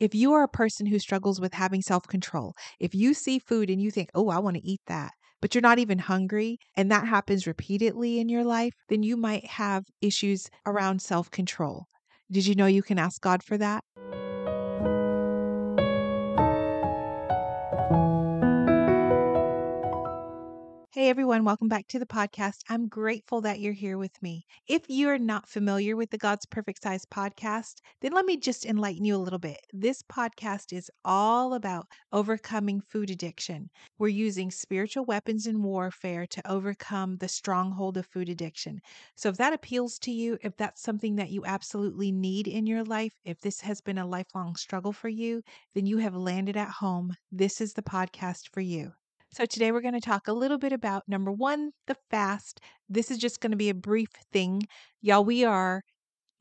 If you are a person who struggles with having self control, if you see food and you think, oh, I want to eat that, but you're not even hungry, and that happens repeatedly in your life, then you might have issues around self control. Did you know you can ask God for that? Hey everyone, welcome back to the podcast. I'm grateful that you're here with me. If you're not familiar with the God's Perfect Size podcast, then let me just enlighten you a little bit. This podcast is all about overcoming food addiction. We're using spiritual weapons in warfare to overcome the stronghold of food addiction. So if that appeals to you, if that's something that you absolutely need in your life, if this has been a lifelong struggle for you, then you have landed at home. This is the podcast for you. So, today we're going to talk a little bit about number one, the fast. This is just going to be a brief thing. Y'all, we are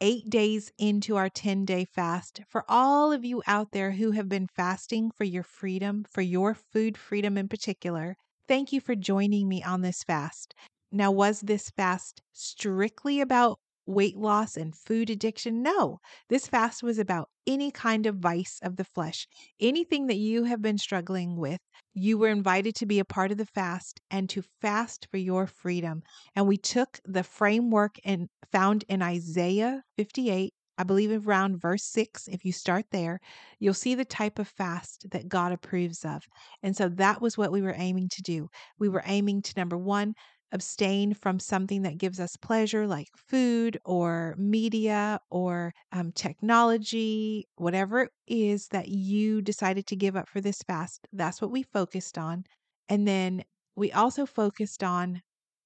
eight days into our 10 day fast. For all of you out there who have been fasting for your freedom, for your food freedom in particular, thank you for joining me on this fast. Now, was this fast strictly about weight loss and food addiction. No, this fast was about any kind of vice of the flesh. Anything that you have been struggling with, you were invited to be a part of the fast and to fast for your freedom. And we took the framework and found in Isaiah 58 I believe around verse 6, if you start there, you'll see the type of fast that God approves of. And so that was what we were aiming to do. We were aiming to, number one, abstain from something that gives us pleasure, like food or media or um, technology, whatever it is that you decided to give up for this fast. That's what we focused on. And then we also focused on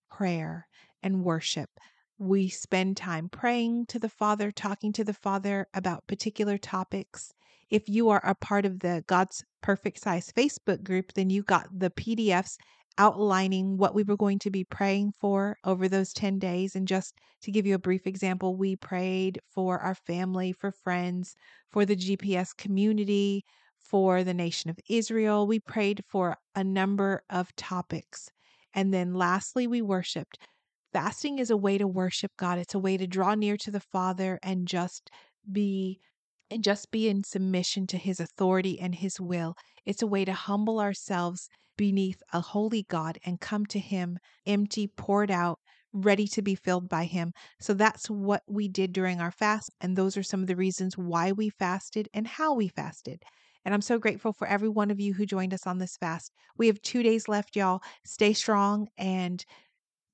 prayer and worship. We spend time praying to the Father, talking to the Father about particular topics. If you are a part of the God's Perfect Size Facebook group, then you got the PDFs outlining what we were going to be praying for over those 10 days. And just to give you a brief example, we prayed for our family, for friends, for the GPS community, for the nation of Israel. We prayed for a number of topics. And then lastly, we worshiped. Fasting is a way to worship God, it's a way to draw near to the Father and just be and just be in submission to his authority and his will. It's a way to humble ourselves beneath a holy God and come to Him empty, poured out, ready to be filled by Him. So that's what we did during our fast. And those are some of the reasons why we fasted and how we fasted. And I'm so grateful for every one of you who joined us on this fast. We have two days left, y'all. Stay strong and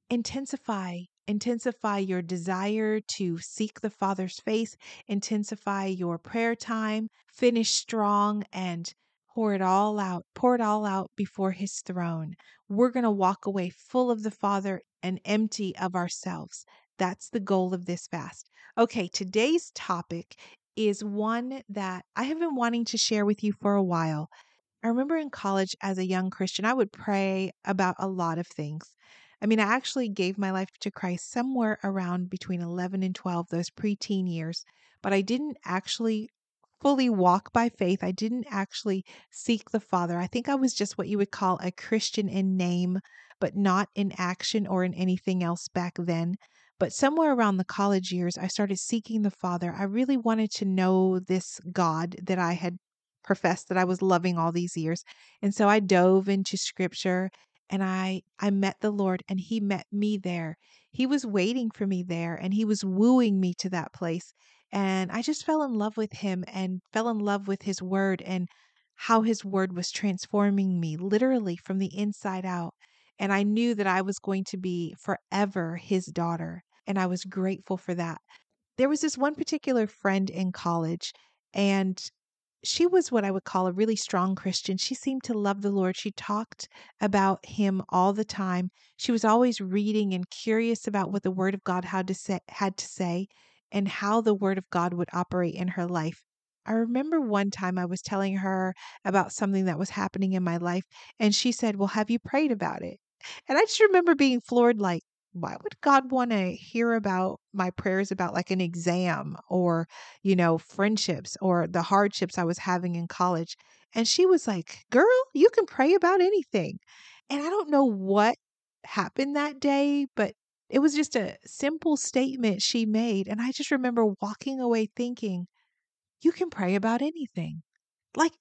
intensify intensify your desire to seek the father's face intensify your prayer time finish strong and pour it all out, pour it all out before his throne. We're going to walk away full of the Father and empty of ourselves. That's the goal of this fast. Okay, today's topic is one that I have been wanting to share with you for a while. I remember in college as a young Christian, I would pray about a lot of things. I mean, I actually gave my life to Christ somewhere around between 11 and 12, those preteen years, but I didn't actually fully walk by faith. I didn't actually seek the Father. I think I was just what you would call a Christian in name, but not in action or in anything else back then. But somewhere around the college years, I started seeking the Father. I really wanted to know this God that I had professed that I was loving all these years. And so I dove into scripture and I I met the Lord and he met me there. He was waiting for me there and he was wooing me to that place. And I just fell in love with him and fell in love with his word and how his word was transforming me literally from the inside out. And I knew that I was going to be forever his daughter. And I was grateful for that. There was this one particular friend in college, and she was what I would call a really strong Christian. She seemed to love the Lord. She talked about him all the time. She was always reading and curious about what the word of God had to say, had to say and how the word of God would operate in her life. I remember one time I was telling her about something that was happening in my life, and she said, Well, have you prayed about it? And I just remember being floored like, why would God want to hear about my prayers about like an exam or, you know, friendships or the hardships I was having in college? And she was like, Girl, you can pray about anything. And I don't know what happened that day, but it was just a simple statement she made. And I just remember walking away thinking, you can pray about anything. Like,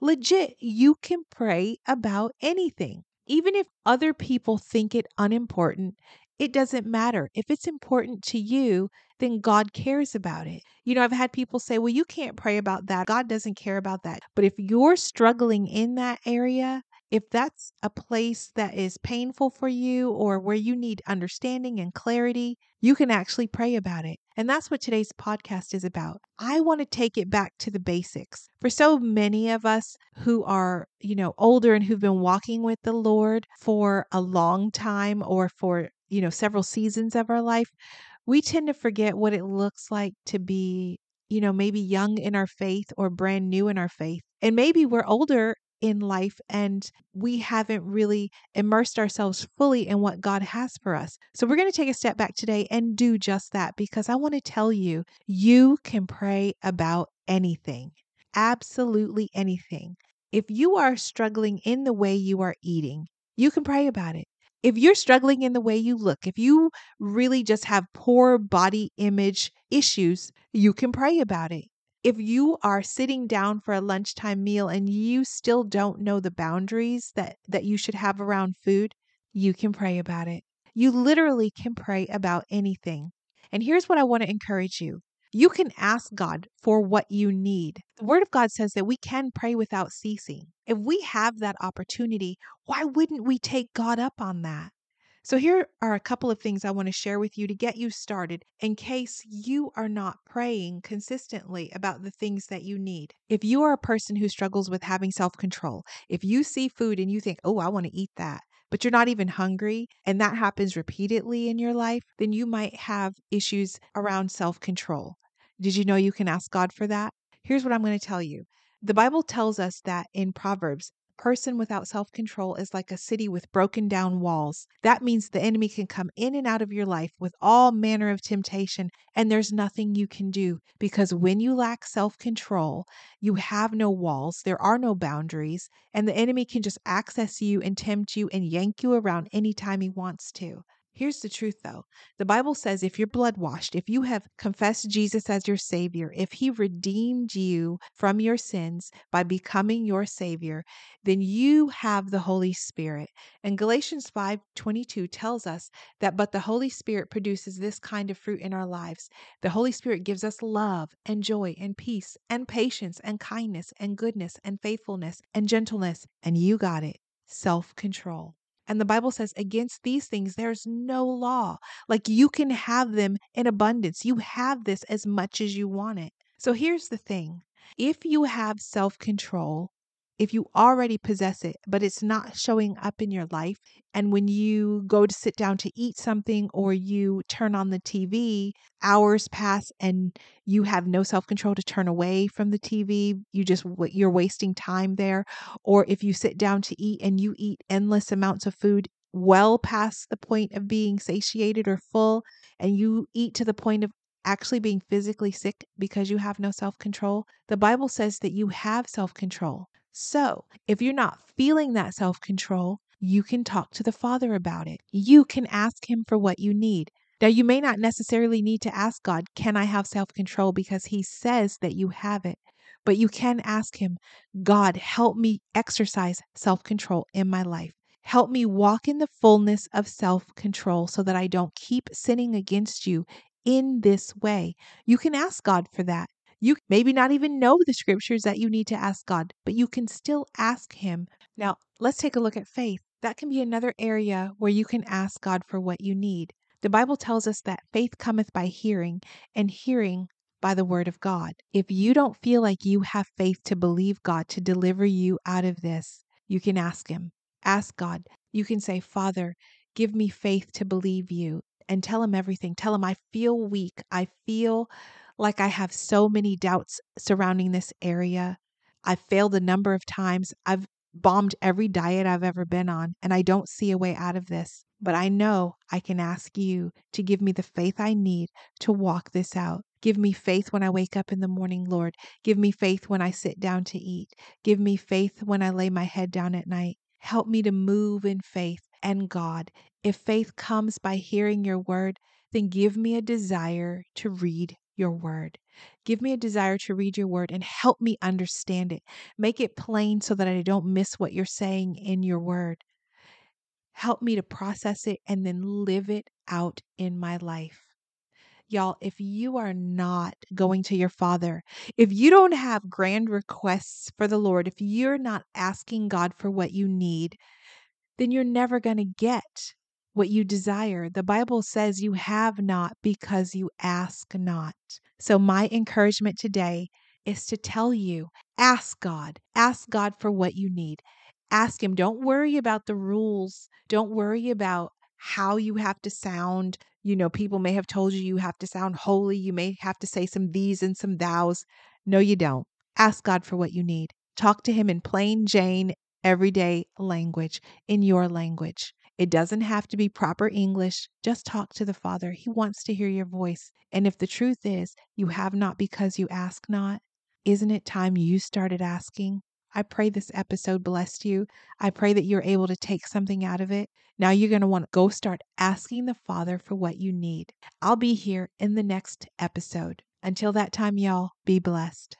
legit, you can pray about anything. Even if other people think it unimportant, it doesn't matter. If it's important to you, then God cares about it. You know, I've had people say, well, you can't pray about that. God doesn't care about that. But if you're struggling in that area, if that's a place that is painful for you or where you need understanding and clarity, you can actually pray about it. And that's what today's podcast is about. I want to take it back to the basics. For so many of us who are, you know, older and who've been walking with the Lord for a long time or for, you know, several seasons of our life, we tend to forget what it looks like to be, you know, maybe young in our faith or brand new in our faith. And maybe we're older in life and we haven't really immersed ourselves fully in what God has for us. So we're going to take a step back today and do just that because I want to tell you, you can pray about anything, absolutely anything. If you are struggling in the way you are eating, you can pray about it. If you're struggling in the way you look, if you really just have poor body image issues, you can pray about it if you are sitting down for a lunchtime meal and you still don't know the boundaries that that you should have around food, you can pray about it. You literally can pray about anything. And here's what I want to encourage you. You can ask God for what you need. The Word of God says that we can pray without ceasing. If we have that opportunity, why wouldn't we take God up on that? So, here are a couple of things I want to share with you to get you started in case you are not praying consistently about the things that you need. If you are a person who struggles with having self control, if you see food and you think, oh, I want to eat that, but you're not even hungry, and that happens repeatedly in your life, then you might have issues around self control. Did you know you can ask God for that? Here's what I'm going to tell you. The Bible tells us that in Proverbs person without self control is like a city with broken down walls. That means the enemy can come in and out of your life with all manner of temptation, and there's nothing you can do because when you lack self control, you have no walls, there are no boundaries, and the enemy can just access you and tempt you and yank you around anytime he wants to. Here's the truth though. The Bible says if you're blood washed, if you have confessed Jesus as your Savior, if He redeemed you from your sins by becoming your Savior, then you have the Holy Spirit. And Galatians 5 22 tells us that, but the Holy Spirit produces this kind of fruit in our lives. The Holy Spirit gives us love and joy and peace and patience and kindness and goodness and faithfulness and gentleness. And you got it self control. And the Bible says, against these things, there's no law. Like you can have them in abundance. You have this as much as you want it. So here's the thing if you have self control, if you already possess it, but it's not showing up in your life, and when you go to sit down to eat something or you turn on the TV, hours pass and you have no self-control to turn away from the TV, you just you're wasting time there, or if you sit down to eat and you eat endless amounts of food well past the point of being satiated or full and you eat to the point of actually being physically sick because you have no self control, the Bible says that you have self control. So, if you're not feeling that self control, you can talk to the Father about it. You can ask Him for what you need. Now, you may not necessarily need to ask God, Can I have self control? because He says that you have it. But you can ask Him, God, help me exercise self control in my life. Help me walk in the fullness of self control so that I don't keep sinning against you in this way. You can ask God for that. You maybe not even know the scriptures that you need to ask God, but you can still ask Him. Now, let's take a look at faith. That can be another area where you can ask God for what you need. The Bible tells us that faith cometh by hearing, and hearing by the word of God. If you don't feel like you have faith to believe God to deliver you out of this, you can ask Him. Ask God. You can say, Father, give me faith to believe you, and tell Him everything. Tell Him, I feel weak. I feel like I have so many doubts surrounding this area. I've failed a number of times. I've bombed every diet I've ever been on, and I don't see a way out of this. But I know I can ask you to give me the faith I need to walk this out. Give me faith when I wake up in the morning, Lord. Give me faith when I sit down to eat. Give me faith when I lay my head down at night. Help me to move in faith and God. If faith comes by hearing your word, then give me a desire to read your word. Give me a mm-hmm. desire to read your word and help me understand it. Make it plain so that I don't miss what you're saying in your word. Help me to process it and then live it out in my life. Y'all, if you are not going to your Father, if you don't have grand requests for the Lord, if you're not asking God for what you need, then you're never going to get what you desire. The Bible says you have not because you ask not. So, my encouragement today is to tell you ask God, ask God for what you need. Ask Him. Don't worry about the rules. Don't worry about how you have to sound. You know, people may have told you you have to sound holy. You may have to say some these and some thous. No, you don't. Ask God for what you need. Talk to Him in plain Jane, everyday language, in your language. It doesn't have to be proper English. Just talk to the Father. He wants to hear your voice. And if the truth is you have not because you ask not, isn't it time you started asking? I pray this episode blessed you. I pray that you're able to take something out of it. Now you're going to want to go start asking the Father for what you need. I'll be here in the next episode. Until that time, y'all, be blessed.